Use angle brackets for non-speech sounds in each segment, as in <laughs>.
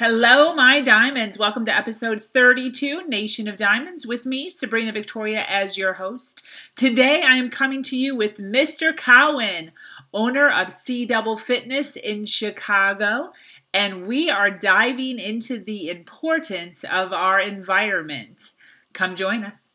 Hello, my diamonds. Welcome to episode 32, Nation of Diamonds, with me, Sabrina Victoria, as your host. Today, I am coming to you with Mr. Cowan, owner of C Double Fitness in Chicago, and we are diving into the importance of our environment. Come join us.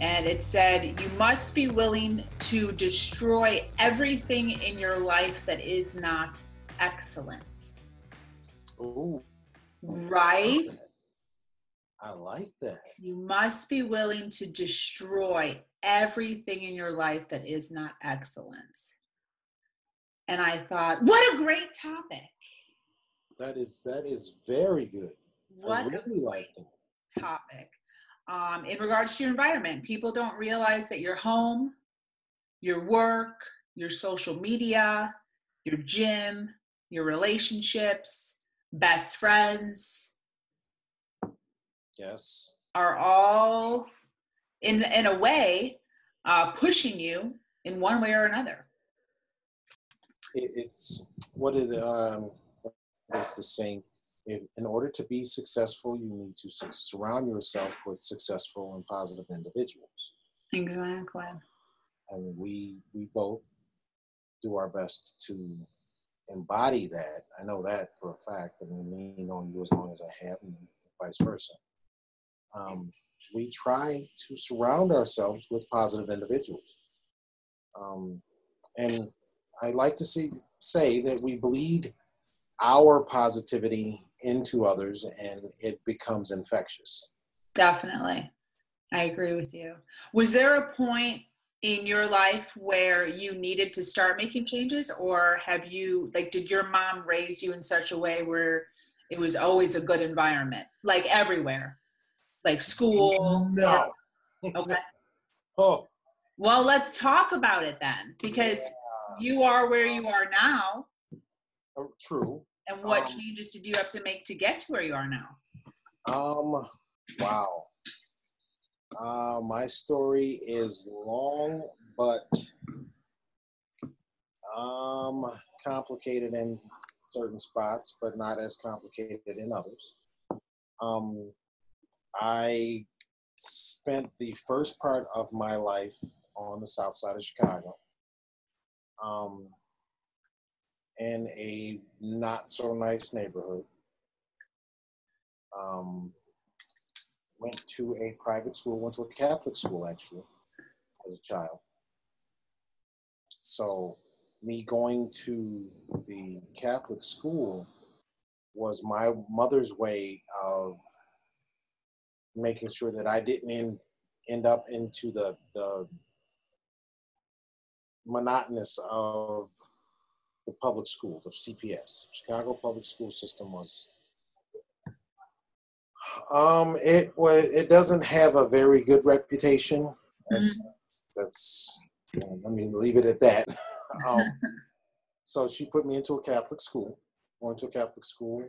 And it said, You must be willing to destroy everything in your life that is not excellent. Ooh, Right? I like that. You must be willing to destroy everything in your life that is not excellent. And I thought, what a great topic. That is that is very good. What I a really like great that. topic. Um, in regards to your environment, people don't realize that your home, your work, your social media, your gym, your relationships, best friends Yes. are all in in a way uh, pushing you in one way or another. It's what it um is the saying. If, in order to be successful, you need to su- surround yourself with successful and positive individuals. Exactly. And we we both do our best to embody that. I know that for a fact. And I mean, me knowing you as long as I have, and vice versa. Um, we try to surround ourselves with positive individuals. Um, and I like to see say that we bleed our positivity into others, and it becomes infectious. Definitely. I agree with you. Was there a point in your life where you needed to start making changes or have you like did your mom raise you in such a way where it was always a good environment like everywhere like school No. okay <laughs> Oh, well let's talk about it then because you are where you are now uh, true. And what Um, changes did you have to make to get to where you are now Um, wow. Uh, my story is long, but um, complicated in certain spots, but not as complicated in others. Um, I spent the first part of my life on the south side of Chicago. Um, in a not so nice neighborhood. Um, went to a private school, went to a Catholic school actually, as a child. So, me going to the Catholic school was my mother's way of making sure that I didn't end, end up into the, the monotonous of the public school, the CPS. Chicago public school system was um, it was. It doesn't have a very good reputation. That's that's. uh, let me leave it at that. <laughs> um, so she put me into a Catholic school. Went to a Catholic school.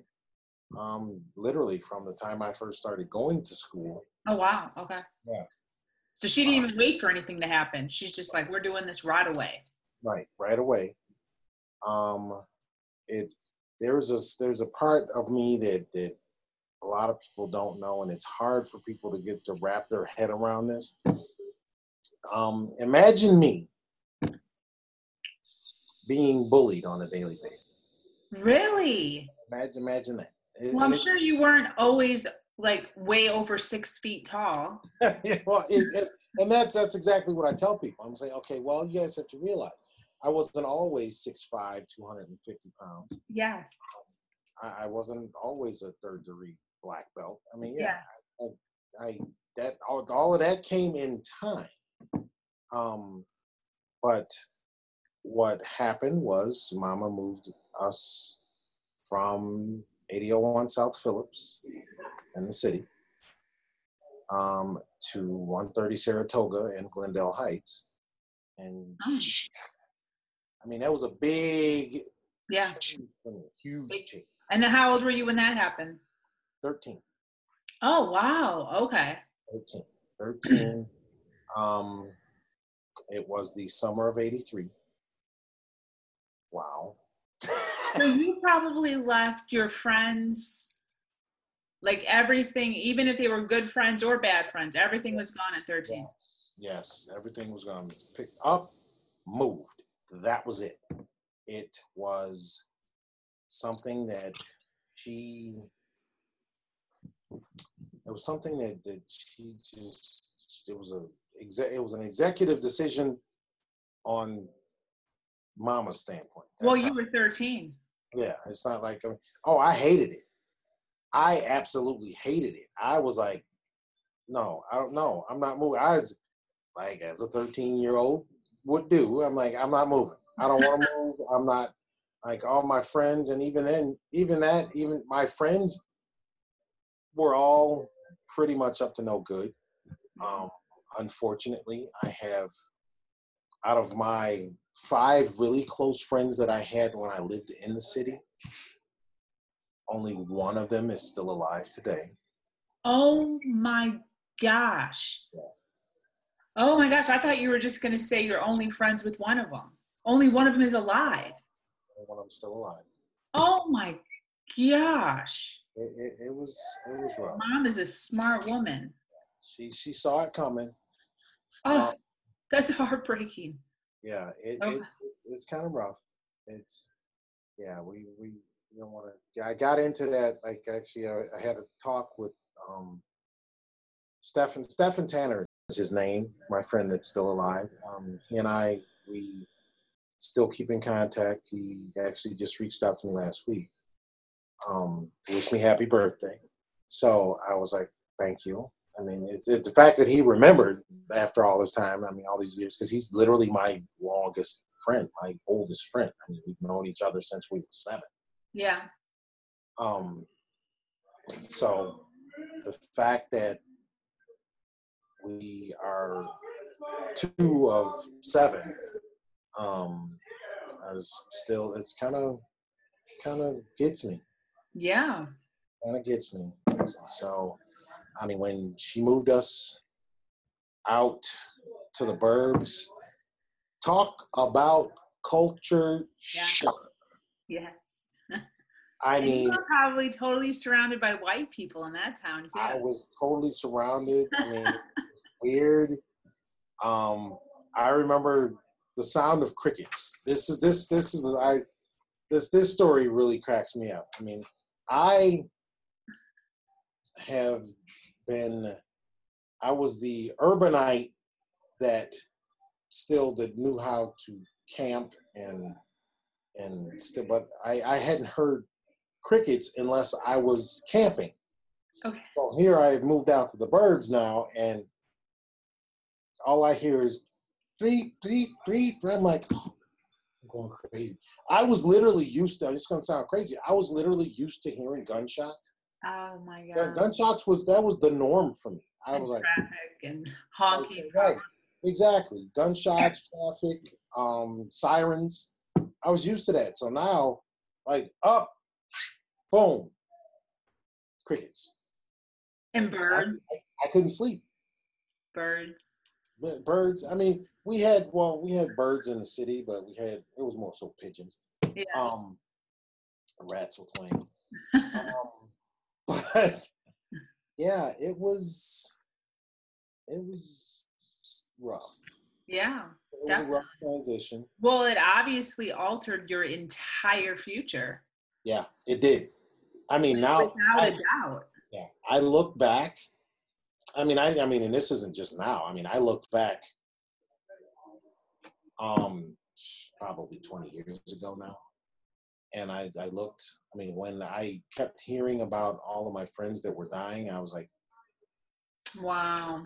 Um, literally from the time I first started going to school. oh wow okay Yeah. so she didn't even wait for anything to happen she's just like we're doing this right away Right, right away. Um, it there's a there's a part of me that that a lot of people don't know, and it's hard for people to get to wrap their head around this. Um, imagine me being bullied on a daily basis. really Imagine, imagine that. It- well i'm it- sure you weren't always like way over six feet tall <laughs> Yeah, well, it, and that's that's exactly what I tell people. I'm saying, okay, well, you guys have to realize I wasn't always 6'5", 250 pounds. yes I, I wasn't always a third degree black belt. I mean, yeah, I, I that all, all of that came in time. Um, but what happened was Mama moved us from 8001 South Phillips in the city um, to 130 Saratoga in Glendale Heights. And Oh. I mean, that was a big, Yeah. huge, huge change. And then how old were you when that happened? 13. Oh wow. Okay. 13. 13. <clears throat> um, it was the summer of 83. Wow. So <laughs> you probably left your friends, like everything, even if they were good friends or bad friends, everything was gone at 13. Yes, yes, everything was gone. Picked up, moved. That was it. It was something that she. It was something that, that she just. It was a It was an executive decision on Mama's standpoint. Well, you were 13. yeah, it's not like I mean, oh, I hated it. I absolutely hated it. I was like, no, I don't know. I'm not moving. I was like, as a 13 year old would do. I'm like, I'm not moving. I don't want to <laughs> move. I'm not like all my friends, and even then, even that, even my friends were all pretty much up to no good. Um, unfortunately, I have out of my five really close friends that I had when I lived in the city, only one of them is still alive today. Oh my gosh. Yeah. Oh my gosh. I thought you were just going to say you're only friends with one of them. Only one of them is alive. Only One of them still alive. Oh my gosh. It, it, it was it was rough. Mom is a smart woman. She she saw it coming. Oh, Um, that's heartbreaking. yeah, it, Okay. it it's kind of rough. It's yeah, we we don't want to. I got into that like actually I, I had a talk with um Stefan Stefan Tanner is his name, my friend that's still alive. Um, he and I we still keep in contact. He actually just reached out to me last week. Um, to wish me happy birthday. So I was like, thank you. I mean, it's, it's the fact that he remembered after all this time. I mean, all these years, because he's literally my longest friend, my oldest friend. I mean, we've known each other since we were seven. Yeah. Um, so the fact that we are two of seven, um, I was still, it's kind of, kind of gets me. Yeah. kind of gets me. So, I mean, when she moved us out to the burbs, talk about culture Yeah. shock. Yes. I And mean, were probably totally surrounded by white people in that town too. I was totally surrounded. I mean, <laughs> weird. Um, I remember the sound of crickets. This is this this is I this this story really cracks me up. I mean, I have been I was the urbanite that still that knew how to camp and and still but I, I hadn't heard crickets unless I was camping. Okay. So here I've moved out to the burbs now, and all I hear is beep, beep, beep. I'm like, oh, I'm going crazy. I was literally used to, it's going to sound crazy. I was literally used to hearing gunshots. Oh my god. Gunshots was, that was the norm for me. I And was like, traffic and honking. right, exactly. Gunshots, traffic, um, sirens. I was used to that. So now, like, up, boom, crickets. And I, birds. I, I couldn't sleep. Birds. Birds. I mean, we had well, we had birds in the city, but we had it was more so pigeons. Yeah. Um, rats were playing. <laughs> um, <laughs> but yeah, it was it was rough. yeah. It was a rough transition. Well, it obviously altered your entire future. Yeah, it did. I mean, now Without I, a doubt. yeah, I look back. I mean, I I mean, and this isn't just now. I mean, I looked back. Um, probably 20 years ago now. And I, I looked, I mean, when I kept hearing about all of my friends that were dying, I was like, Wow.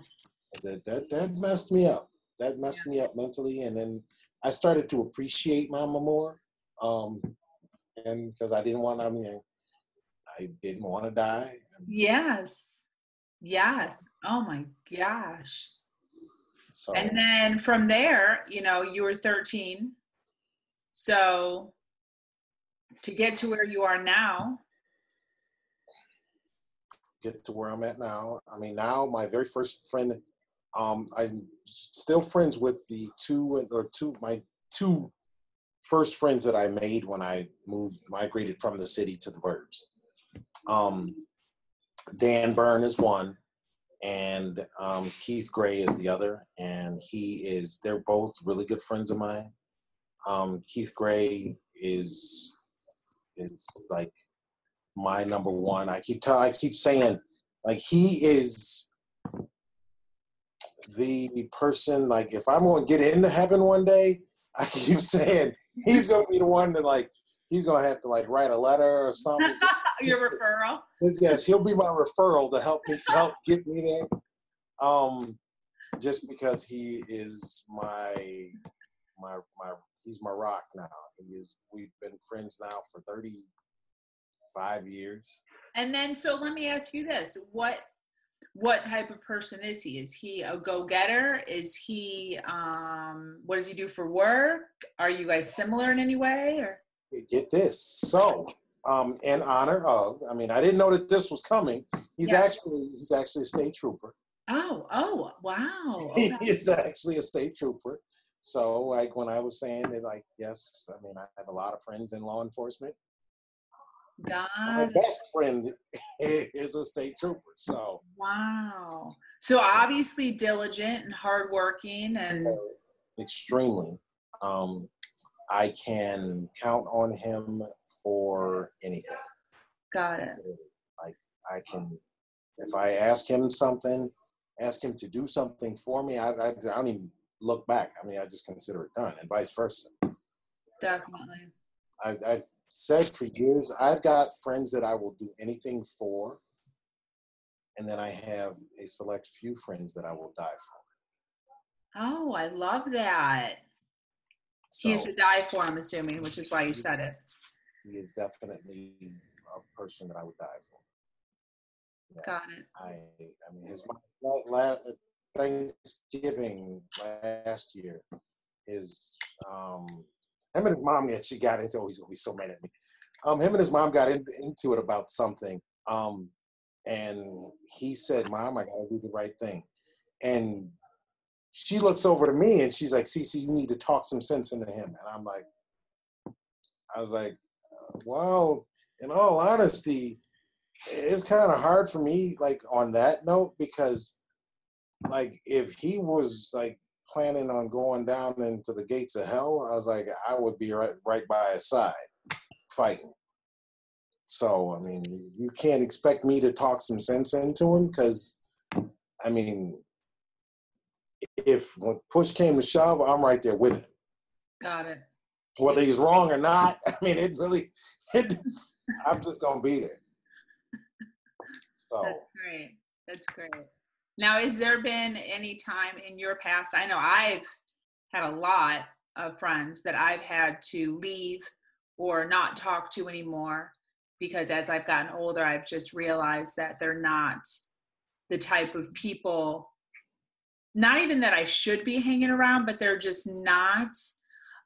That that, that messed me up. That messed me up mentally, and then I started to appreciate Mama more. Um, and because I didn't want, I mean, I didn't want to die. Yes. Yes. Oh my gosh. So And then from there, you know, you were 13. So to get to where you are now, get to where I'm at now. I mean, now my very first friend, um, I'm still friends with the two or two my two first friends that I made when I moved migrated from the city to the burbs. Um, Dan Byrne is one, and um, Keith Gray is the other, and he is. They're both really good friends of mine. Um, Keith Gray is is like my number one. I keep tell I keep saying like he is the person like if I'm going to get into heaven one day, I keep <laughs> saying he's going to be the one that like he's to have to like write a letter or something. <laughs> your referral. yes, he'll be my referral to help me help get me there. Um, just because he is my my my he's my rock now. He is. We've been friends now for thirty five years. And then, so let me ask you this: what what type of person is he? Is he a go getter? Is he um, what does he do for work? Are you guys similar in any way? Or Get this. So, um, in honor of, I mean, I didn't know that this was coming. He's actually he's actually a state trooper. oh, oh, wow. <laughs> He Okay. is actually a state trooper. So, like when I was saying that, like, yes, I mean, I have a lot of friends in law enforcement. God. My best friend <laughs> is a state trooper. So, wow. So obviously diligent and hardworking, and extremely. Um, I can count on him for anything. got it. Like I can, if I ask him something, ask him to do something for me, I, I, I don't even look back. I mean, I just consider it done, and vice versa. Definitely. I, I've said for years, I've got friends that I will do anything for, and then I have a select few friends that I will die for. Oh, I love that. He's to die for, I'm assuming, which is why you said it. he is definitely a person that I would die for. Yeah. Got it. I, I mean, his la- la- Thanksgiving last year, his um, him and his mom that she got into. Oh, he's gonna be so mad at me. Um, him and his mom got in, into it about something. Um, and he said, "Mom, I gotta do the right thing." And she looks over to me and she's like, "Cece, you need to talk some sense into him." And I'm like, I was like, "Well, in all honesty." it's kind of hard for me like on that note because like if he was like planning on going down into the gates of hell i was like i would be right, right by his side fighting so i mean you can't expect me to talk some sense into him because i mean if when push came to shove i'm right there with him Got it. whether he's wrong or not <laughs> i mean it really it, i'm just gonna be there so That's great. That's great. Now, has there been any time in your past? I know I've had a lot of friends that I've had to leave or not talk to anymore because as I've gotten older, I've just realized that they're not the type of people, not even that I should be hanging around, but they're just not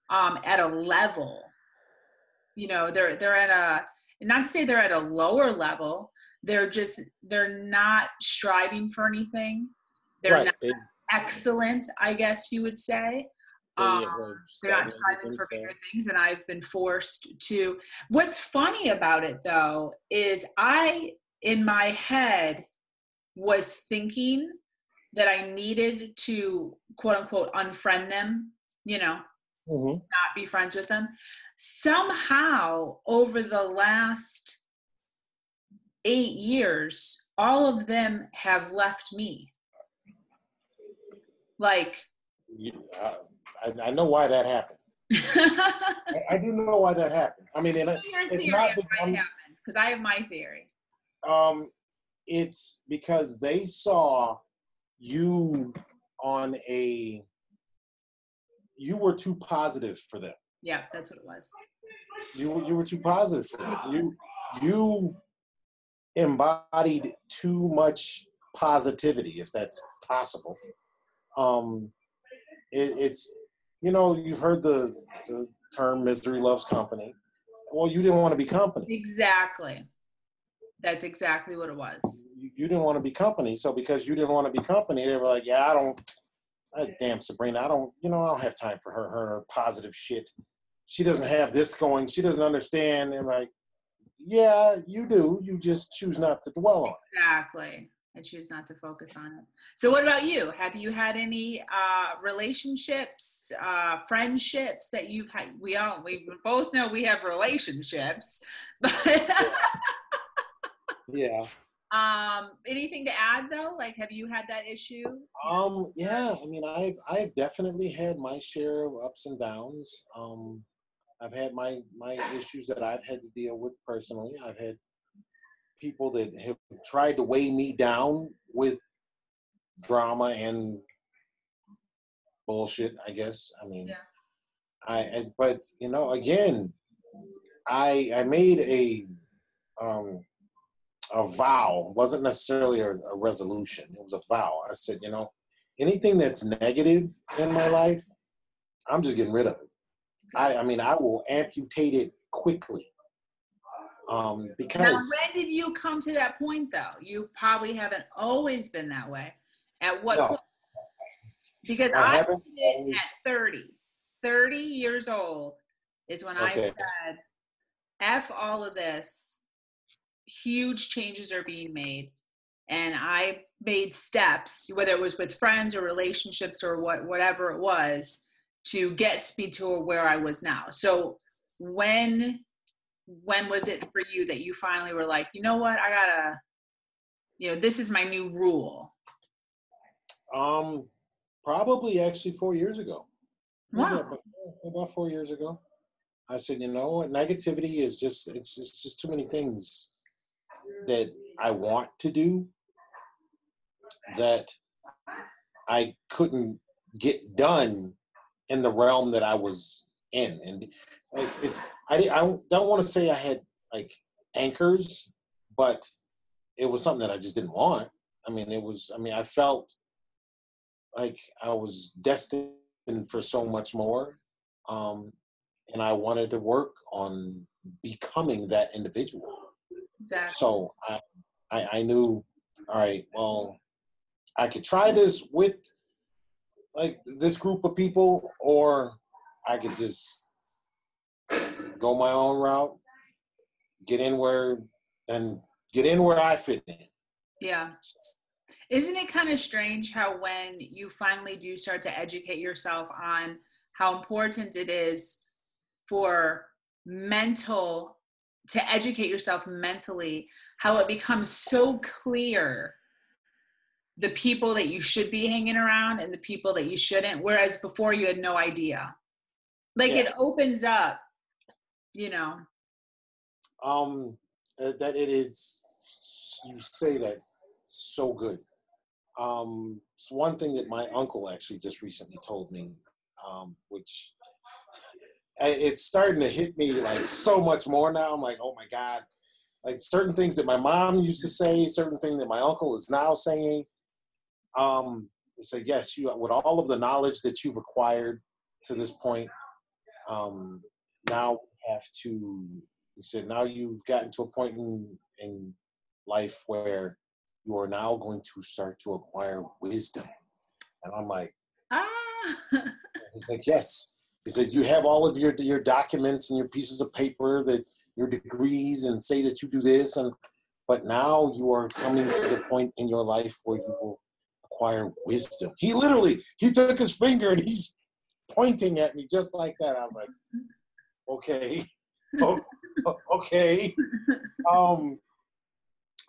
um, at a level. You know, they're they're at a not to say they're at a lower level, they're just they're not striving for anything they're right. not They- excellent i guess you would say they, um, they're not striving for bigger things and i've been forced to what's funny about it though is i in my head was thinking that i needed to quote unquote unfriend them you know Mhm. not be friends with them. Somehow, over the last eight years, all of them have left me. Like, uh, I, I know why that happened. <laughs> I, I do know why that happened. I mean, it- it's not of that why I'm- it happened, because I have my theory. um, it's because they saw you on a you were too positive for them. Yeah, that's what it was. You you were too positive for them. You you embodied too much positivity, if that's possible. Um, it, it's you know you've heard the, the term "misery loves company." Well, you didn't want to be company. Exactly. That's exactly what it was. You, didn't want to be company, so because you didn't want to be company, they were like, "Yeah, I don't." Ah, damn Sabrina, I don't, you know, I don't have time for her, her positive shit. She doesn't have this going. She doesn't understand. And like, yeah, you do. You just choose not to dwell on it. Exactly. I choose not to focus on it. So, what about you? Have you had any uh, relationships, uh, friendships that you've had? We all, we both know we have relationships, but Yeah. Um, anything to add though? Like, have you had that issue? Um, yeah, I mean, I've I've definitely had my share of ups and downs. Um, I've had my my issues that I've had to deal with personally. I've had people that have tried to weigh me down with drama and bullshit. I guess. I mean, Yeah. I, I but you know, again, I I made a um a vow. It wasn't necessarily a, a resolution. It was a vow. I said, you know, anything that's negative in my life, I'm just getting rid of it. I, I mean, I will amputate it quickly. Um, Now, because when did you come to that point though? You probably haven't always been that way. At what No. point? Because I I, did it at 30. 30 years old is when I said, F all of this. Huge changes are being made. And I made steps, whether it was with friends or relationships or what whatever it was, to get me to where I was now. So when when was it for you that you finally were like, you know what, I gotta, you know, this is my new rule. um, probably actually four years ago. Wow. about, about four years ago. I said, you know what, negativity is just it's it's just too many things that I want to do that I couldn't get done in the realm that I was in, and like it's I I don't, want to say I had like anchors, but it was something that I just didn't want. I mean, it was. I mean, I felt like I was destined for so much more, um, and I wanted to work on becoming that individual. Exactly. So I, I, I knew, all right, well, I could try this with like this group of people, or I could just go my own route, get in where and get in where I fit in. Yeah. Isn't it kind of strange how when you finally do start to educate yourself on how important it is for mental to educate yourself mentally, how it becomes so clear the people that you should be hanging around and the people that you shouldn't, whereas before you had no idea. Like it opens up, you know. um uh, that it is you say that so good um it's one thing that my uncle actually just recently told me um which it's starting to hit me like so much more now i'm like oh my god like certain things that my mom used to say certain things that my uncle is now saying um so yes you with all of the knowledge that you've acquired to this point um now have to he said, now you've gotten to a point in, in life where you are now going to start to acquire wisdom. And I'm like, Ah. <laughs> he's like, yes. He said, you have all of your, your documents and your pieces of paper that your degrees and say that you do this. And, but now you are coming to the point in your life where you will acquire wisdom. He literally, he took his finger and he's pointing at me just like that. I'm like, okay. <laughs> Okay. Um,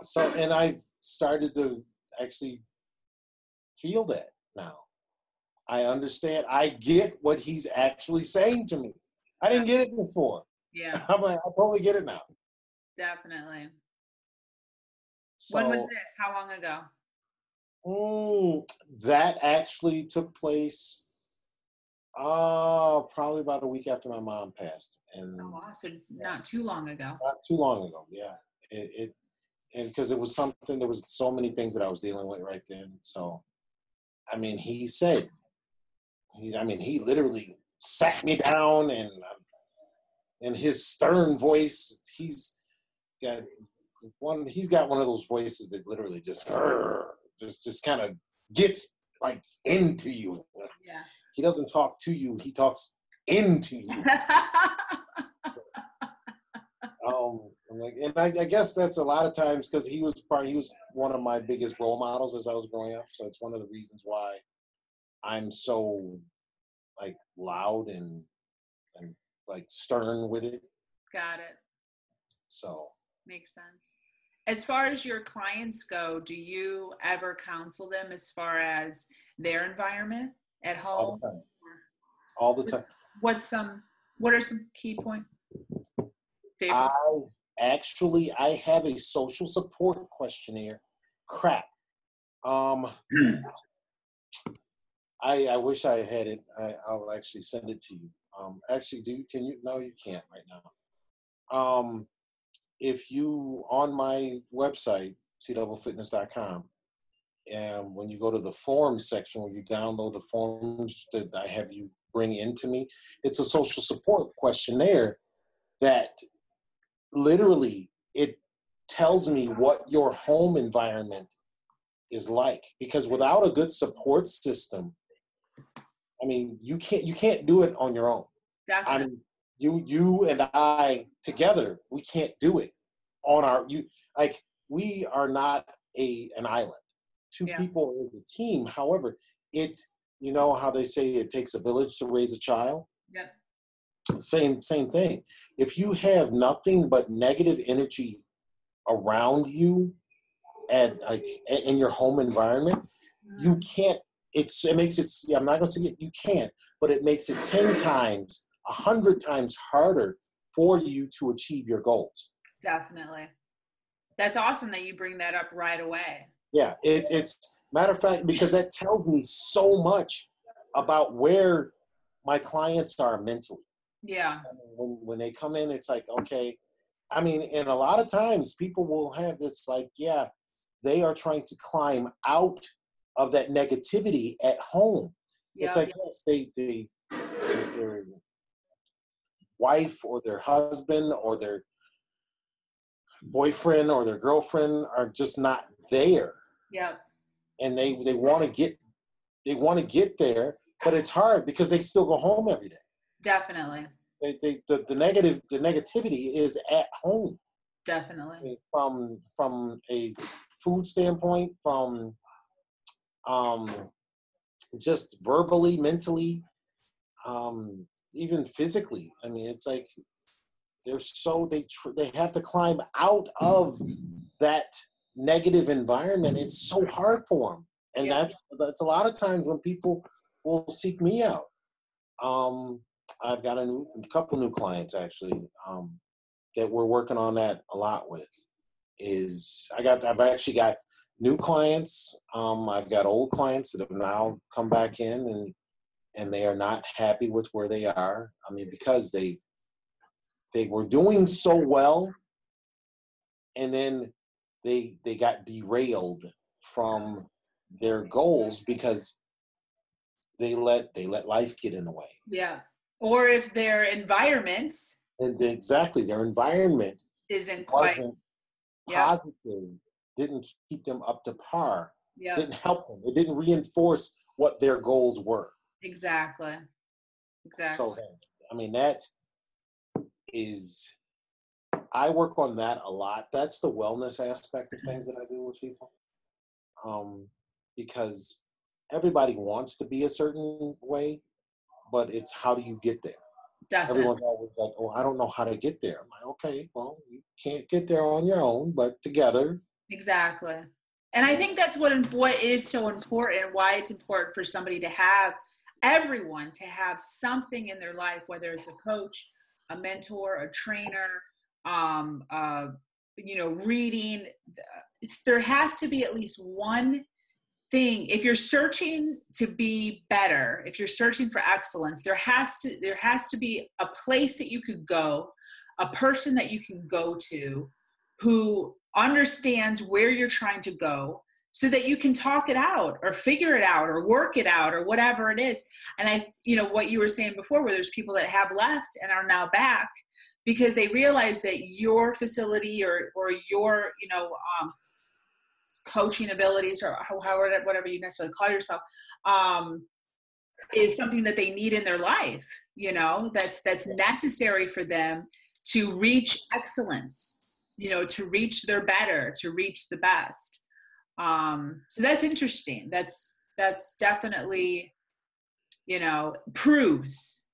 so, and I've started to actually feel that now. I understand. I get what he's actually saying to me. I didn't get it before. yeah, <laughs> I'm like, I totally get it now. definitely. So, when was this? How long ago? Mm, that actually took place uh probably about a week after my mom passed and Oh, wow. So not too long ago. not too long ago yeah it, it and because it was something there was so many things that i was dealing with right then so i mean he said he i mean he literally sat me down and um, in his stern voice he's got one he's got one of those voices that literally just just just kind of gets like into you Yeah. he doesn't talk to you he talks into you <laughs> um I'm like and I, I guess that's a lot of times because he was part he was one of my biggest role models as i was growing up so it's one of the reasons why i'm so like loud and and like stern with it Got it. so Makes sense. As far as your clients go, do you ever counsel them as far as their environment at all home? the time all the time What's some what are some key points? I actually I have a social support questionnaire. Crap. Um, <clears throat> <clears throat> I I wish I had it. I, I'll actually send it to you. Um, actually, do you, can you? No, you can't right now. Um, if you on my website cwfitness.com, and when you go to the forms section where you download the forms that I have you bring into me, it's a social support questionnaire that literally it tells me what your home environment is like because without a good support system i mean you can't you can't do it on your own. I mean you you and i together we can't do it on our you like we are not a an island. Two Yeah. people is a team. However it you know how they say it takes a village to raise a child? Yep. same same thing. If you have nothing but negative energy around you and like in your home environment you mm. can't it's it makes it yeah, i'm not going to say it, you can't but it makes it 10 times 100 times harder for you to achieve your goals Definitely. That's awesome that you bring that up right away. yeah it, it's matter of fact because that tells me so much about where my clients are mentally Yeah. when when they come in, it's like okay. I mean, and a lot of times people will have this like, yeah, they are trying to climb out of that negativity at home. Yeah. It's like yes, they they their wife or their husband or their boyfriend or their girlfriend are just not there, yeah. and they they want to get they want to get there, but it's hard because they still go home every day. Definitely. They, they, the, the negative the negativity is at home. Definitely. from from a food standpoint, from um, just verbally, mentally, um, even physically. I mean, it's like they're so they tr- they have to climb out of that negative environment. It's so hard for them, and Yeah. that's that's a lot of times when people will seek me out. Um, I've got a new a couple new clients actually. Um, that we're working on that a lot with is I got I've actually got new clients. Um, I've got old clients that have now come back in and and they are not happy with where they are. I mean, because they they were doing so well, and then they they got derailed from their goals because they let they let life get in the way. Yeah. Or if their environment And exactly their environment isn't quite. Yeah. positive, didn't keep them up to par, Yeah. didn't help them. It didn't reinforce what their goals were. Exactly. Exactly. So, I mean, that is, I work on that a lot. That's the wellness aspect of things that I do with people. Um, because everybody wants to be a certain way, but it's how do you get there? Definitely. Everyone's always like, oh, I don't know how to get there. I'm like, okay, well, you can't get there on your own, but together, Exactly. And I think that's what what is so important, why it's important for somebody to have everyone to have something in their life, whether it's a coach, a mentor, a trainer, um, uh, you know, reading. There has to be at least one thing if you're searching to be better if you're searching for excellence there has to there has to be a place that you could go a person that you can go to who understands where you're trying to go so that you can talk it out or figure it out or work it out or whatever it is. And i you know what you were saying before where there's people that have left and are now back because they realize that your facility or or your you know um, coaching abilities or however whatever you necessarily call yourself um, is something that they need in their life you know that's that's necessary for them to reach excellence you know to reach their better to reach the best. Um, so that's interesting. That's that's definitely you know proves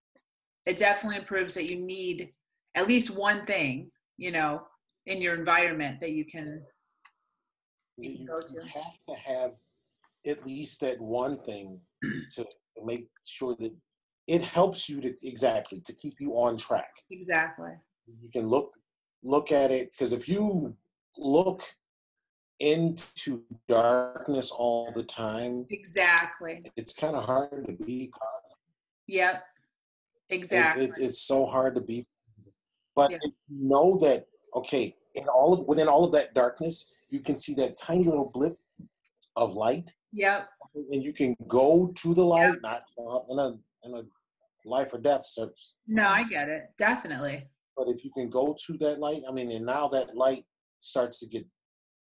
it definitely proves that you need at least one thing you know in your environment that you can you, you, you have to have at least that one thing to make sure that it helps you to exactly to keep you on track. Exactly. You can look look at it because if you look into darkness all the time exactly. it's kind of hard to be yep. Exactly it, it, it's so hard to be. But yeah. know that okay in all of within all of that darkness you can see that tiny little blip of light. Yep. And you can go to the light yep. not in a in a life or death search no i get it. Definitely but if you can go to that light i mean and now that light starts to get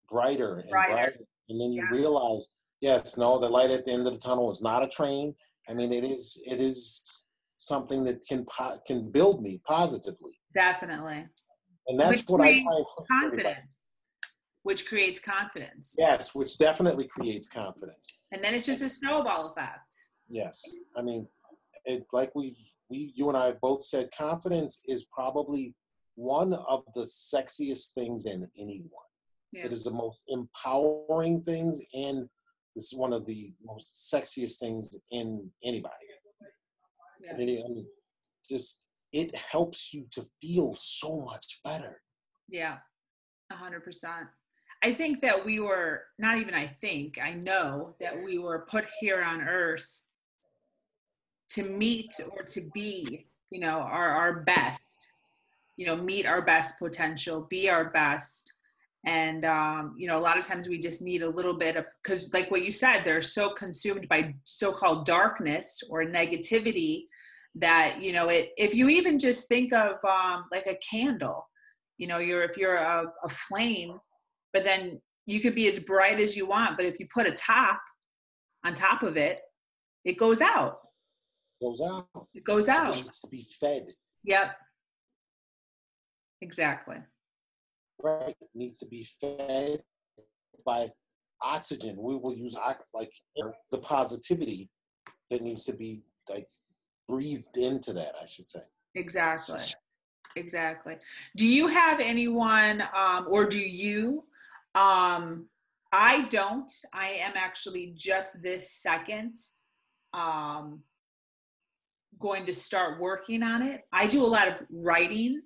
brighter and brighter, brighter and then you yeah. realize yes no the light at the end of the tunnel is not a train. I mean it is it is something that can po- can build me positively. Definitely. And that's which what i confidence. Which creates confidence. Yes which definitely creates confidence. And then it's just a snowball effect. Yes. I mean it's like we've we you and i both said confidence is probably one of the sexiest things in anyone yeah. It is the most empowering things, and this is one of the most sexiest things in anybody. Yeah. I mean, just it helps you to feel so much better. Yeah, a hundred percent. I think that we were not even. I think I know that we were put here on Earth to meet or to be, you know, our our best. You know, meet our best potential, be our best, and um, you know a lot of times we just need a little bit of because like what you said they're so consumed by so-called darkness or negativity that you know it if you even just think of um, like a candle you know you're if you're a, a flame but then you could be as bright as you want but if you put a top on top of it it goes out goes out it goes out it needs to be fed yep exactly right needs to be fed by oxygen. We will use like the positivity that needs to be like breathed into that. I should say. Exactly. Exactly. Do you have anyone, um, or do you? Um, I don't. I am actually just this second um, going to start working on it. I do a lot of writing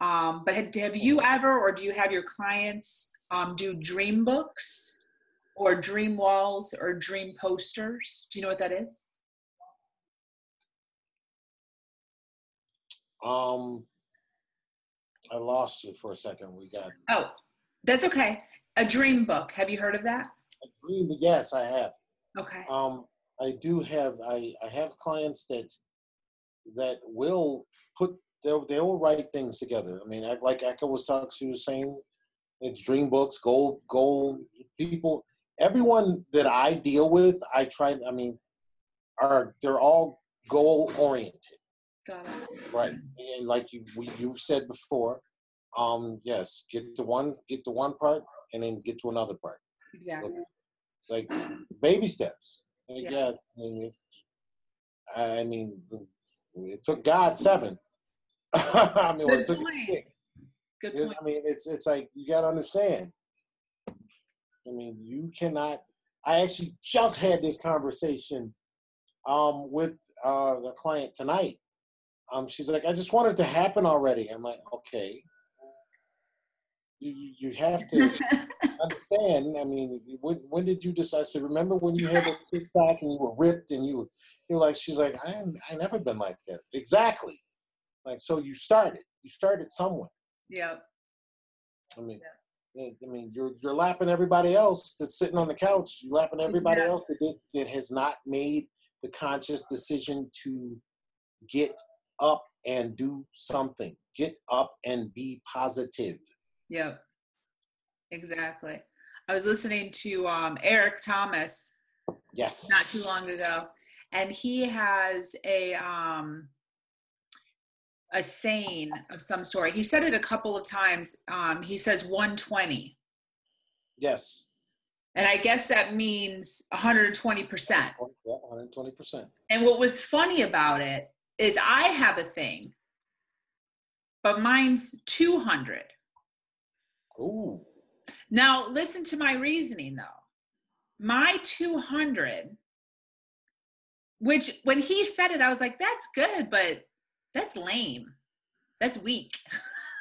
um, but have, have, you ever, or do you have your clients um, do dream books or dream walls or dream posters? Do you know what that is? Um, I lost you for a second. We got. Oh, that's okay. A dream book. Have you heard of that? A dream, yes, I have. Okay. Um, I do have. I I have clients that that will put they'll they'll write things together. I mean, like Echo was talking, she was saying, it's dream books, gold, gold people. Everyone that I deal with, I try. I mean, are they're all goal oriented. Got it. Right, and like you we, you've said before, um, yes, get to one, get to one part, and then get to another part. Exactly. Like, like baby steps. Yeah. yeah I mean, it took God seven. <laughs> I mean, Good point. Good point. I mean, it's it's like you got to understand. I mean, you cannot. I actually just had this conversation um, with uh, the client tonight. Um, she's like, I just want it to happen already. I'm like, okay. You you have to. <laughs> understand. I mean, when, when did you decide? I said, remember when you had a <laughs> six pack and you were ripped and you were, you were like, she's like, I I never been like that. Exactly. Like, so you started. You started somewhere. Yeah. I mean, I mean, you're you're lapping everybody else that's sitting on the couch. You're lapping everybody Yeah. else that did, that has not made the conscious decision to get up and do something. Get up and be positive. Yep. Exactly. I was listening to um, Eric Thomas Yes. not too long ago, and he has a um, a saying of some sort. He said it a couple of times. Um, he says 120, Yes. and I guess that means 120 percent. Yeah, 120 percent. And what was funny about it is I have a thing, but mine's 200. Ooh. Now, listen to my reasoning though. My 200, which when he said it, I was like, that's good, but that's lame. That's weak.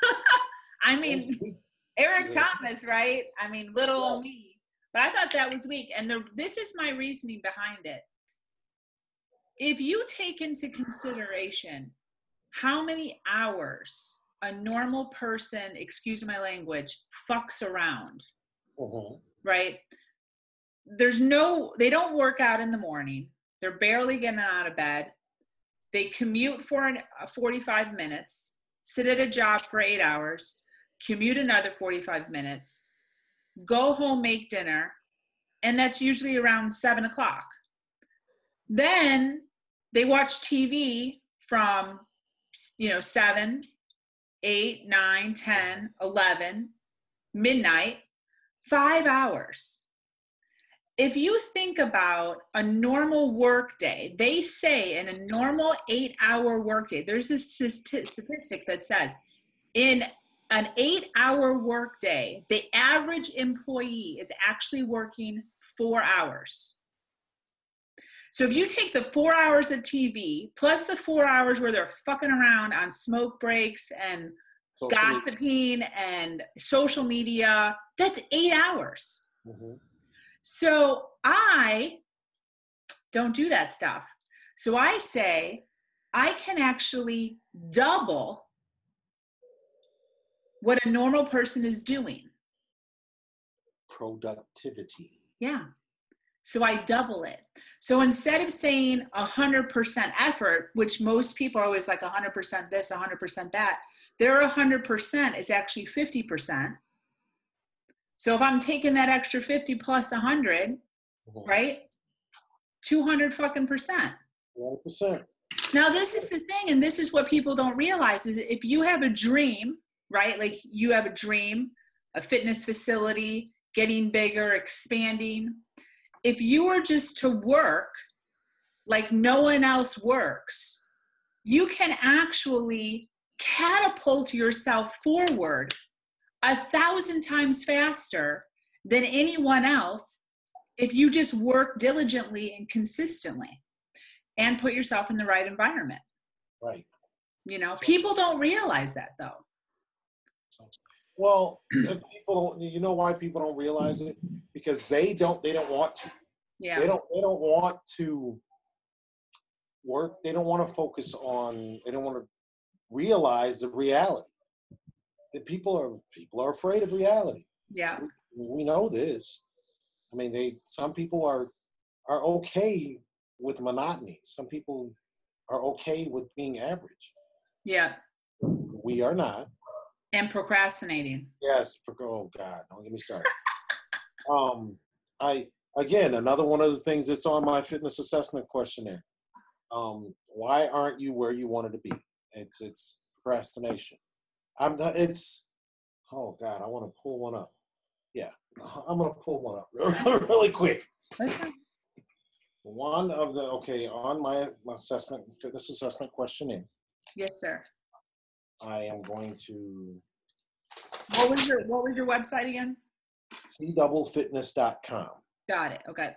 <laughs> I mean, Eric Thomas, right? I mean, little Yeah. me. But I thought that was weak. And the, this is my reasoning behind it. If you take into consideration how many hours a normal person, excuse my language, fucks around, Mhm. right? There's no, they don't work out in the morning. They're barely getting out of bed. They commute for an, uh, 45 minutes, sit at a job for eight hours, commute another 45 minutes, go home, make dinner, and that's usually around seven o'clock. Then they watch TV from, you know, seven, eight, nine, 10, 11, midnight, five hours. If you think about a normal work day, they say in a normal eight hour workday, there's a statistic that says in an eight hour workday, the average employee is actually working four hours. So if you take the four hours of TV plus the four hours where they're fucking around on smoke breaks and Social gossiping and social media, that's eight hours. Mhm. So I don't do that stuff. So I say I can actually double what a normal person is doing. Productivity. Yeah. So I double it. So instead of saying 100% effort, which most people are always like 100% this, 100% that, their 100% is actually 50%. So if I'm taking that extra 50 plus 100, Mhm. right? 200 fucking percent. 100%. Now this is the thing and this is what people don't realize is if you have a dream, right? Like you have a dream, a fitness facility, getting bigger, expanding. If you are just to work like no one else works, you can actually catapult yourself forward a thousand times faster than anyone else if you just work diligently and consistently and put yourself in the right environment. Right. You know, people don't realize that though. Well, <clears throat> people don't. You know why people don't realize it? Because they don't. They don't want to. Yeah. They don't. They don't want to work. They don't want to focus on. They don't want to realize the reality. That people are people are afraid of reality. Yeah. We know this. I mean, they. Some people are are okay with monotony. Some people are okay with being average. Yeah. We are not. And procrastinating. Yes. Oh God, don't get me started. <laughs> um, I again another one of the things that's on my fitness assessment questionnaire. Um, why aren't you where you wanted to be? It's it's procrastination. I'm not, it's oh God, I want to pull one up. Yeah, <laughs> I'm gonna pull one up <laughs> really quick. Okay. One of the okay on my, my assessment fitness assessment questionnaire, Yes, sir. I am going to What was your what was your website again? cdoublefitness.com. Got it. Okay.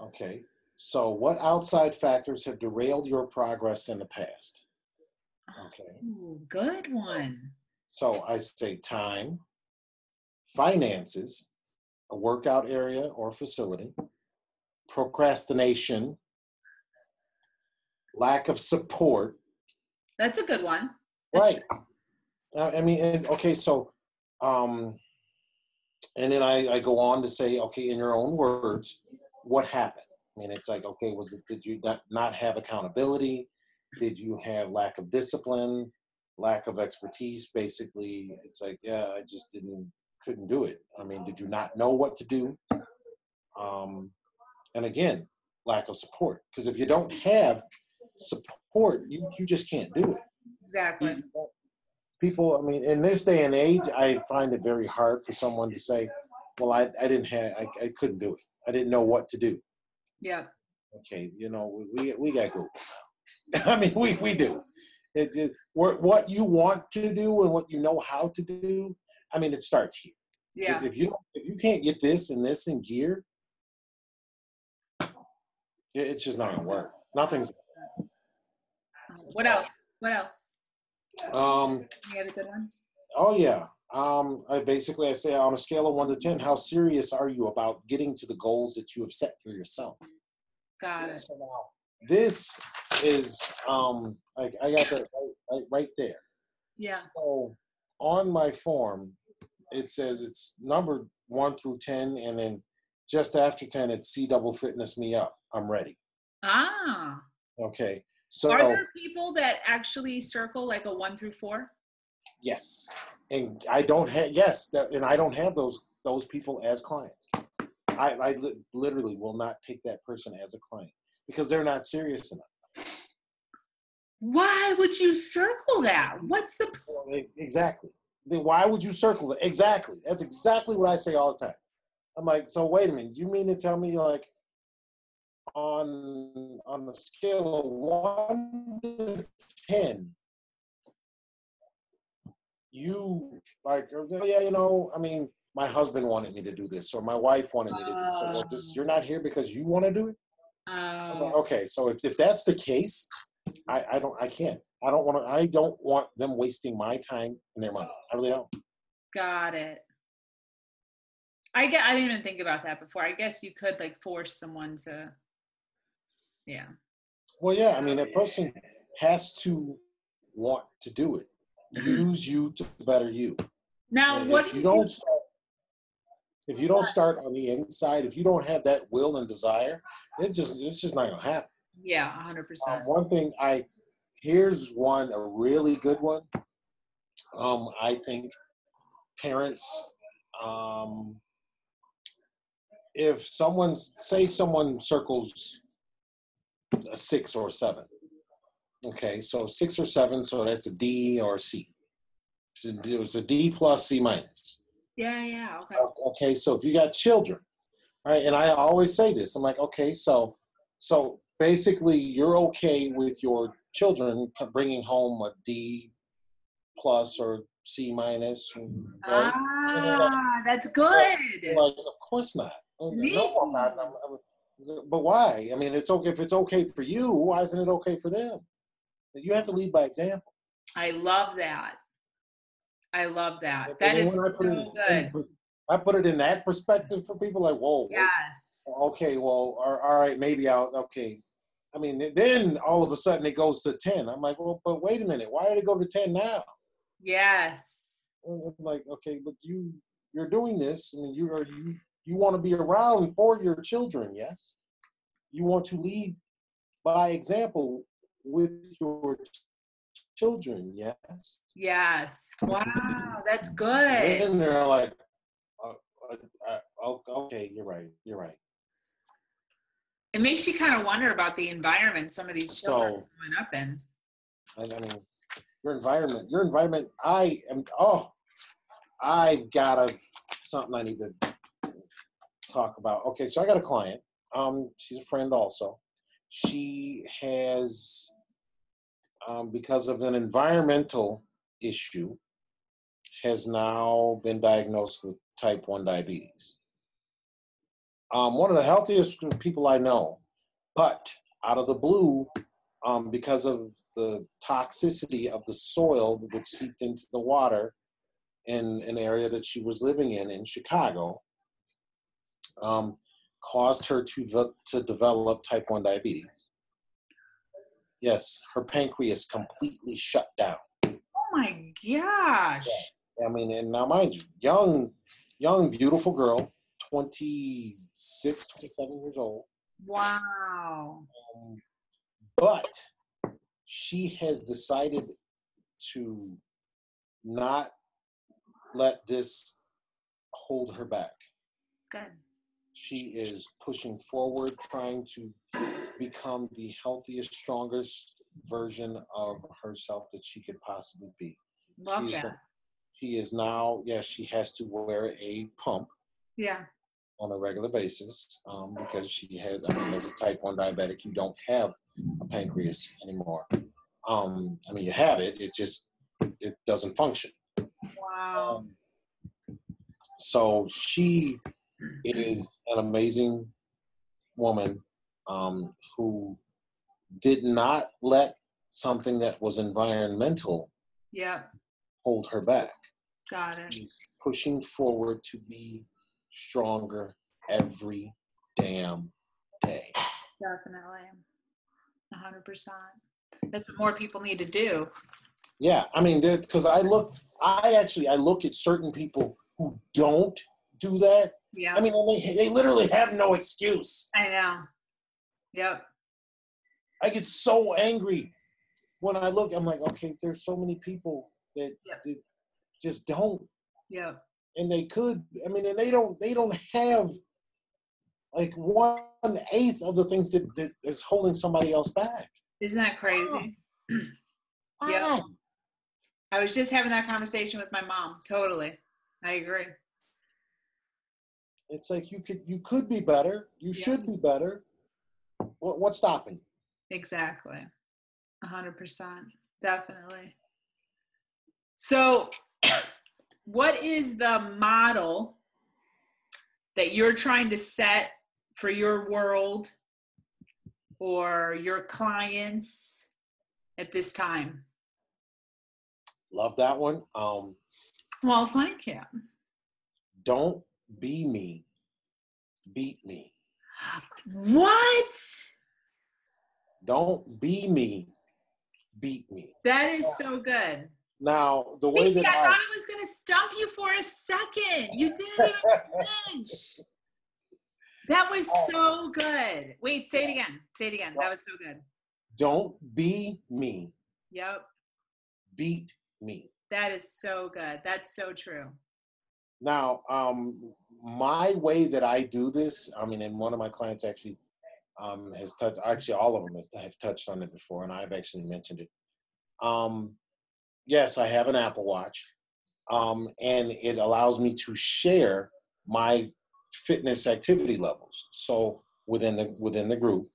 Okay. So, what outside factors have derailed your progress in the past? Okay. Ooh, good one. So, I say time, finances, a workout area or facility, procrastination, lack of support. That's a good one. Right. I mean, and, okay, so, um, and then I, I go on to say, okay, in your own words, what happened? I mean, it's like, okay, was it, did you not, not have accountability? Did you have lack of discipline, lack of expertise? Basically, it's like, yeah, I just didn't, couldn't do it. I mean, did you not know what to do? Um, and again, lack of support. Because if you don't have support, you, you just can't do it. Exactly. People, I mean, in this day and age, I find it very hard for someone to say, well, I, I didn't have, I, I couldn't do it. I didn't know what to do. Yeah. Okay, you know, we, we got Google <laughs> I mean, we, we do. It, it, what you want to do and what you know how to do, I mean, it starts here. Yeah. If, if you if you can't get this and this in gear, it's just not gonna work. Nothing's. What else? What else? Um. Any other good ones? Oh yeah. Um. I basically I say on a scale of one to ten, how serious are you about getting to the goals that you have set for yourself? Got it. So now this is um. I, I got that right, right, right there. Yeah. So on my form, it says it's numbered one through ten, and then just after ten, it's C double fitness me up. I'm ready. Ah. Okay. So Are there people that actually circle like a one through four? yes, and I don't have yes, that, and I don't have those those people as clients. I, I li- literally will not take that person as a client because they're not serious enough. Why would you circle that? What's the e- Exactly. Then why would you circle it? Exactly. That's exactly what I say all the time. I'm like, so wait a minute. You mean to tell me like on on a scale of one to ten, you like, oh, yeah, you know, I mean, my husband wanted me to do this, or my wife wanted me to do this. So, well, just, you're not here because you want to do it. I'm like, Oh, okay, so if, if that's the case, I, I don't I can't. I don't want to I don't want them wasting my time and their money. I really don't. got it. I get. I didn't even think about that before. I guess you could like force someone to. Yeah. Well, yeah, I mean, a person has to want to do it. Use you to better you. Now, And what if you do? start, if you don't start on the inside, if you don't have that will and desire, it just it's just not gonna happen. Yeah, hundred Um, percent. one thing I here's one a really good one. Um, I think parents, um, if someone say someone circles a six or seven, okay, so six or seven, so that's a D or a C. So it was a D plus C minus. Yeah, yeah. Okay. Okay, so if you got children, right, and I always say this, I'm like, okay, so so basically you're okay with your children bringing home a D plus or C minus, right? Ah, that's good. Like, of course not. No, I'm not. I'm- I'm- but why? I mean, it's okay if it's okay for you. Why isn't it okay for them? You have to lead by example. I love that. I love that. And That is so I put it in- good. I put it in that perspective for people. Like, whoa, wait, Yes. okay, well, all all right, maybe I'll, okay. I mean, then all of a sudden it goes to 10. I'm like, well, but wait a minute. Why did it go to 10 now? Yes. I'm like, okay, but you, you're doing this. I mean, you are, you, you want to be around for your children. Yes. You want to lead by example with your children. Yes. Yes. Wow, that's good. And they're like, uh, uh, okay, you're right. You're right. It makes you kind of wonder about the environment some of these children So- are growing up in. I, I mean, your environment, your environment. I am. Oh, I've got a something I need to talk about. Okay, so I got a client. Um, she's a friend also. She has, um, because of an environmental issue, has now been diagnosed with type one diabetes. Um, one of the healthiest people I know, but out of the blue, um, because of the toxicity of the soil which seeped into the water in an area that she was living in in Chicago um, caused her to, to develop type 1 diabetes. Yes, her pancreas completely shut down. Oh my gosh. Yeah. I mean, and now mind you, young, young, beautiful girl, 26, 27 years old. Wow. Um, but she has decided to not let this hold her back. Good. She is pushing forward, trying to become the healthiest, strongest version of herself that she could possibly be. Love She's that. the- she is now, yes, she has to wear a pump yeah. on a regular basis um, because she has, I mean, as a type 1 diabetic, you don't have a pancreas anymore. Um, I mean, you have it, it just, it doesn't function. Wow. Um, so she is an amazing woman um, who did not let something that was environmental Yep. hold her back. Got it. She's pushing forward to be stronger every damn day. Definitely. A hundred percent. That's what more people need to do. Yeah, I mean, because I look, I actually, I look at certain people who don't do that. Yeah. I mean, they, they literally have no excuse. I know. Yep. I get so angry when I look. I'm like, okay, there's so many people that, Yep. that just don't, Yeah. and they could. I mean, and they don't. They don't have like one eighth of the things that, that is holding somebody else back. Isn't that crazy? Yeah. Why? I was just having that conversation with my mom. Totally. I agree. It's like you could you could be better. You Yeah. should be better. What, what's stopping you? Exactly. A hundred percent. Definitely. So <coughs> what is the model that you're trying to set for your world or your clients at this time? Love that one. Um, Well, thank you. don't be me. Beat me. What? Don't be me. Beat me. That is so good. Now the way that I I, thought I was going to stump you for a second. You didn't even flinch. <laughs> That was oh. so good. Wait, say it again. Say it again. That was so good. don't be me. Yep. Beat me. That is so good. That's so true. Now, um, my way that I do this, I mean, and one of my clients actually um, has touched, actually, all of them have, touched on it before, and I've actually mentioned it. Um, yes, I have an Apple Watch, um, and it allows me to share my fitness activity levels. So within the within the group,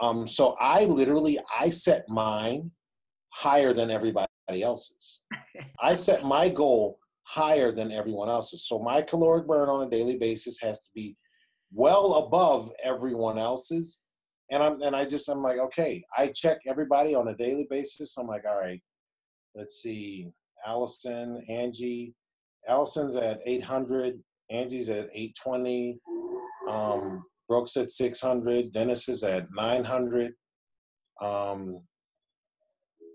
um, so I literally I set mine higher than everybody else's. I set my goal higher than everyone else's. So my caloric burn on a daily basis has to be well above everyone else's. And I'm and I just I'm like, okay, I check everybody on a daily basis. I'm like, all right, let's see. Allison, Angie. Allison's at 800, Angie's at 820, um, Brooks at 600, Dennis is at 900, um,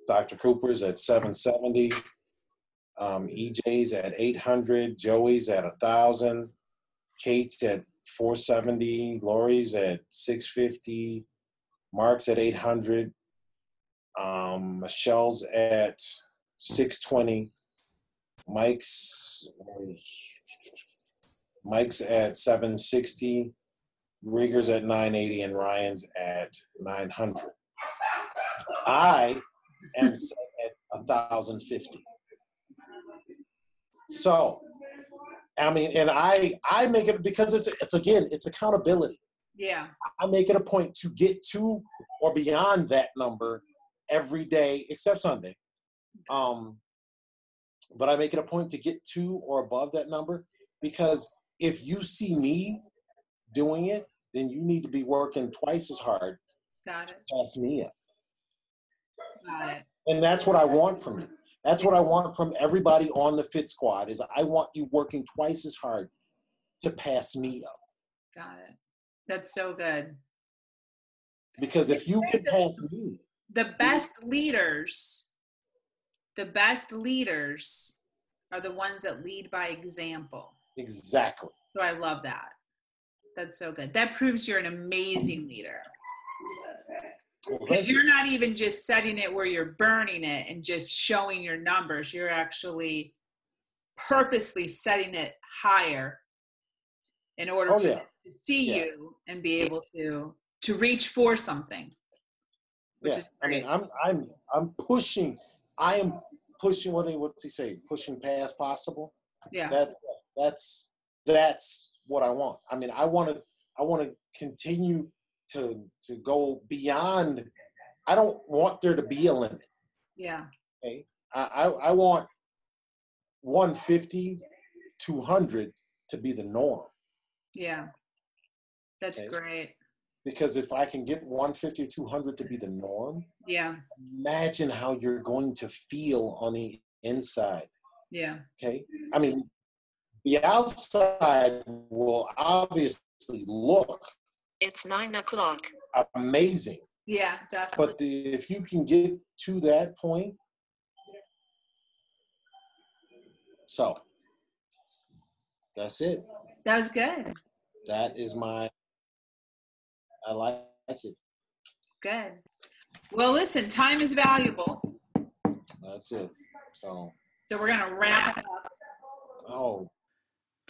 Dr. Cooper's at 770, um, EJ's at 800, Joey's at 1,000, Kate's at 470, Lori's at 650, Mark's at 800, um, Michelle's at 620, Mike's Mike's at 760, Rieger's at 980, and Ryan's at 900. I am set at 1,050. So, I mean, and I I make it because it's it's again it's accountability. Yeah. I make it a point to get to or beyond that number every day except Sunday. Um, but I make it a point to get to or above that number because if you see me doing it, then you need to be working twice as hard Got it. to pass me up. Got it. And that's what I want from you. That's what I want from everybody on the Fit Squad. Is I want you working twice as hard to pass me up. Got it. That's so good. Because if you can pass me, The best leaders, the best leaders are the ones that lead by example. exactly. So I love that. That's so good. That proves you're an amazing leader. Because you're not even just setting it where you're burning it and just showing your numbers. You're actually purposely setting it higher in order Oh, yeah. to see Yeah. you and be able to to reach for something. Which yeah. is I mean. I'm I'm I'm pushing. I am pushing. What what's he say? Pushing past possible. Yeah. That that's that's what I want. I mean, I want to I want to continue to to go beyond. I don't want there to be a limit. Yeah. Okay, I I, I want 150, 200 to be the norm. Yeah. That's Okay. great. Because if I can get 150, 200 to be the norm, Yeah. imagine how you're going to feel on the inside. Yeah. Okay, I mean, the outside will obviously look It's nine o'clock. amazing, Yeah, definitely. but the, if you can get to that point, so that's it. that was good. That is my. I like it. Good. Well, listen, time is valuable. That's it. So, So we're going to wrap it up. oh,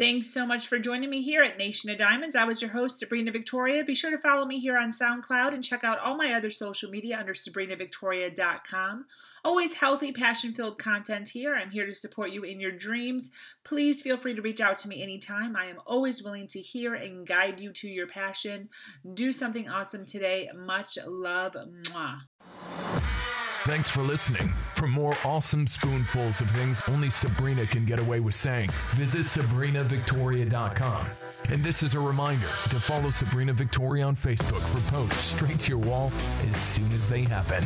Thanks so much for joining me here at Nation of Diamonds. I was your host, Sabrina Victoria. Be sure to follow me here on SoundCloud and check out all my other social media under sabrinavictoria.com. Always healthy, passion filled content here. I'm here to support you in your dreams. Please feel free to reach out to me anytime. I am always willing to hear and guide you to your passion. Do something awesome today. Much love. Mwah. Thanks for listening. For more awesome spoonfuls of things only Sabrina can get away with saying, visit SabrinaVictoria.com. And this is a reminder to follow Sabrina Victoria on Facebook for posts straight to your wall as soon as they happen.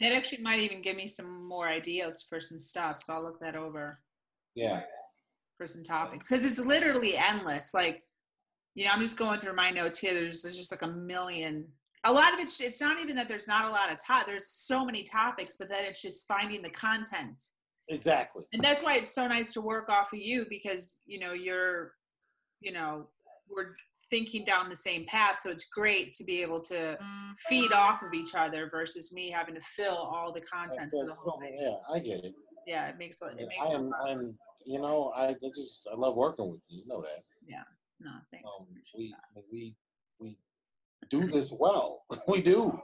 That actually might even give me some more ideas for some stuff. So I'll look that over. yeah. For some topics because it's literally endless. Like, you know, I'm just going through my notes here. There's, there's just like a million. A lot of it's it's not even that there's not a lot of top. There's so many topics, but then it's just finding the content, Exactly. and that's why it's so nice to work off of you because you know you're, you know, we're thinking down the same path. So it's great to be able to feed off of each other versus me having to fill all the content for the whole thing. Yeah, I get it. Yeah, it makes it makes I am, I'm, you know, I, I just, I love working with you. You know that. Yeah. No, thanks. Um, we, that. we, we do this well. <laughs> we do.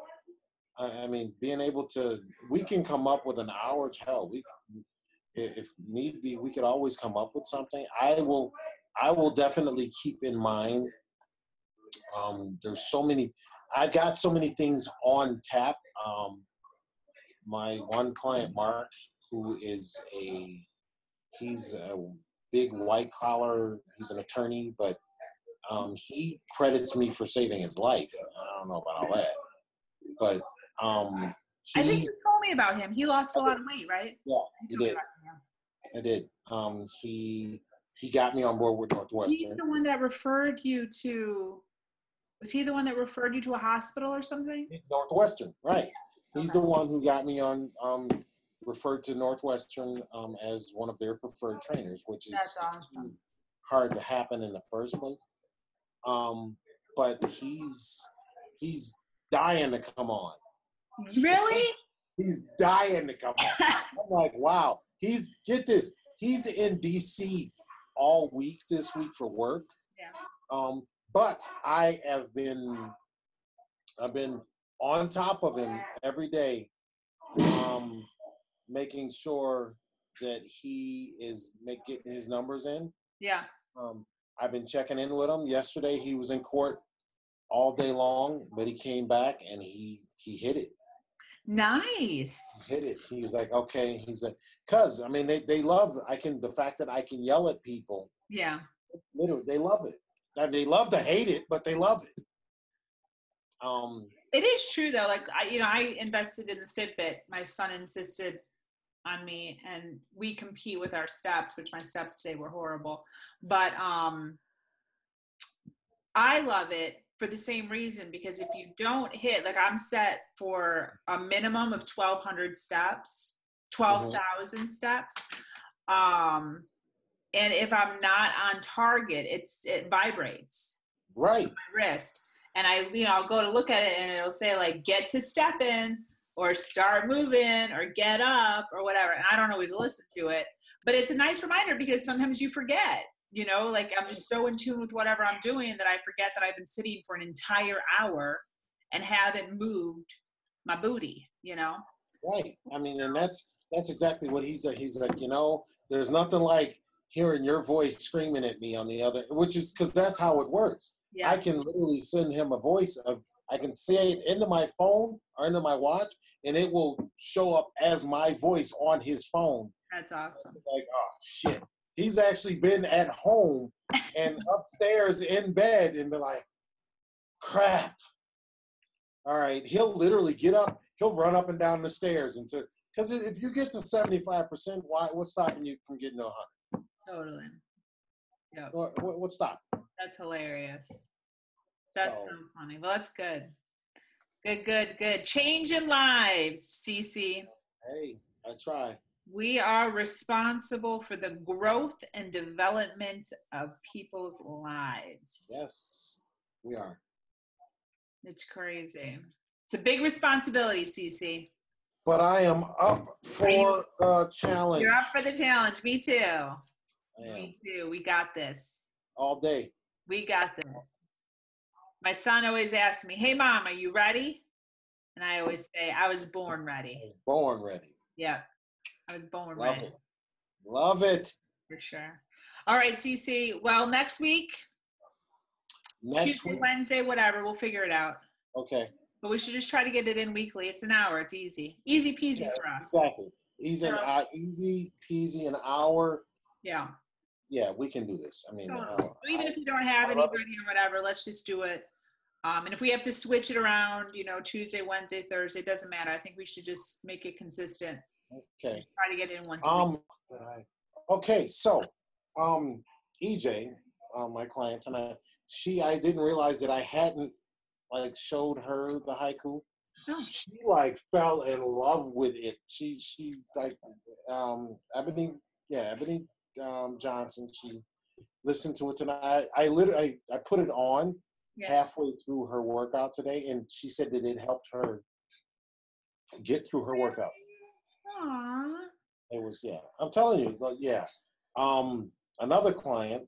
I, I mean, being able to, we can come up with an hour. Hell, we, if if need be, we could always come up with something. I will, I will definitely keep in mind. Um, there's so many. I've got so many things on tap. Um, my one client, Mark, who is a, he's a big white collar. He's an attorney, but um, he credits me for saving his life. I don't know about all that, but um, he, I think you told me about him. He lost a lot of weight, right? yeah, he did. I did. Um, he he got me on board with Northwestern. He's the one that referred you to. Was he the one that referred you to a hospital or something? Northwestern, right? He's the one who got me on um, referred to Northwestern um, as one of their preferred trainers, which is awesome. hard to happen in the first place. Um, but he's he's dying to come on. Really? <laughs> He's dying to come on. <laughs> I'm like, wow. He's get this. He's in DC all week this week for work. Yeah. Um, but I have been I've been on top of him every day, um, making sure that he is make, getting his numbers in. Yeah. Um, I've been checking in with him. Yesterday he was in court all day long, but he came back and he he hit it. Nice. hit it. He's like, okay. He's like, cause I mean, they, they love. I can the fact that I can yell at people. Yeah. Literally, they love it. And they love to hate it, but they love it. Um, It is true though. Like I, you know, I invested in the Fitbit. My son insisted on me, and we compete with our steps, which my steps today were horrible. But um, I love it for the same reason because if you don't hit, like I'm set for a minimum of 1,200 steps, 12,000 steps. Um, and if I'm not on target, it's it vibrates right. my wrist and I, you know, I'll go to look at it and it'll say like get to step in or start moving or get up or whatever. And I don't always listen to it, but it's a nice reminder because sometimes you forget, you know, like I'm just so in tune with whatever I'm doing that I forget that I've been sitting for an entire hour and haven't moved my booty, you know? Right. I mean, and that's that's exactly what he's like. He's like, you know, there's nothing like hearing your voice screaming at me on the other, which is because that's how it works. Yeah. I can literally send him a voice of I can say it into my phone or into my watch, and it will show up as my voice on his phone. That's awesome. Like, oh shit, he's actually been at home <laughs> and upstairs in bed and be like, crap. All right, he'll literally get up, he'll run up and down the stairs until because if you get to seventy five percent, why? What's stopping you from getting to hundred? Totally. Yeah. What, what, what's stopping? That's hilarious. That's So- so funny. Well, that's good. Good, good, good. Changing lives, Cece. Hey, I try. We are responsible for the growth and development of people's lives. Yes, we are. It's crazy. It's a big responsibility, Cece. But I am up for the challenge. You're up for the challenge. Me too. Me too. We got this. all day. We got this. My son always asks me, Hey, mom, are you ready? And I always say, I was born I ready. was born ready. Yeah. I was born Love ready. it. Love it. For sure. All right, Cece. Well, next week, Next Tuesday, week. Wednesday, whatever, we'll figure it out. Okay. But we should just try to get it in weekly. It's an hour. It's easy. Easy peasy Yeah, for us. Exactly. Easy, So- easy peasy, an hour. Yeah. Yeah, we can do this. I mean, uh, So even if you don't have I anybody or whatever, let's just do it. Um, and if we have to switch it around, you know, Tuesday, Wednesday, Thursday, it doesn't matter. I think we should just make it consistent. okay. Try to get in once. Um. Okay, so, um, EJ, uh, my client tonight, she, I didn't realize that I hadn't like showed her the haiku. Oh. She like fell in love with it. She, she like, um, Ebony, yeah, Ebony, um, Johnson. She listened to it tonight. I, I literally, I, I put it on Yeah. halfway through her workout today, and she said that it helped her get through her workout. Aww. It was yeah. I'm telling you, like, yeah. Um, another client.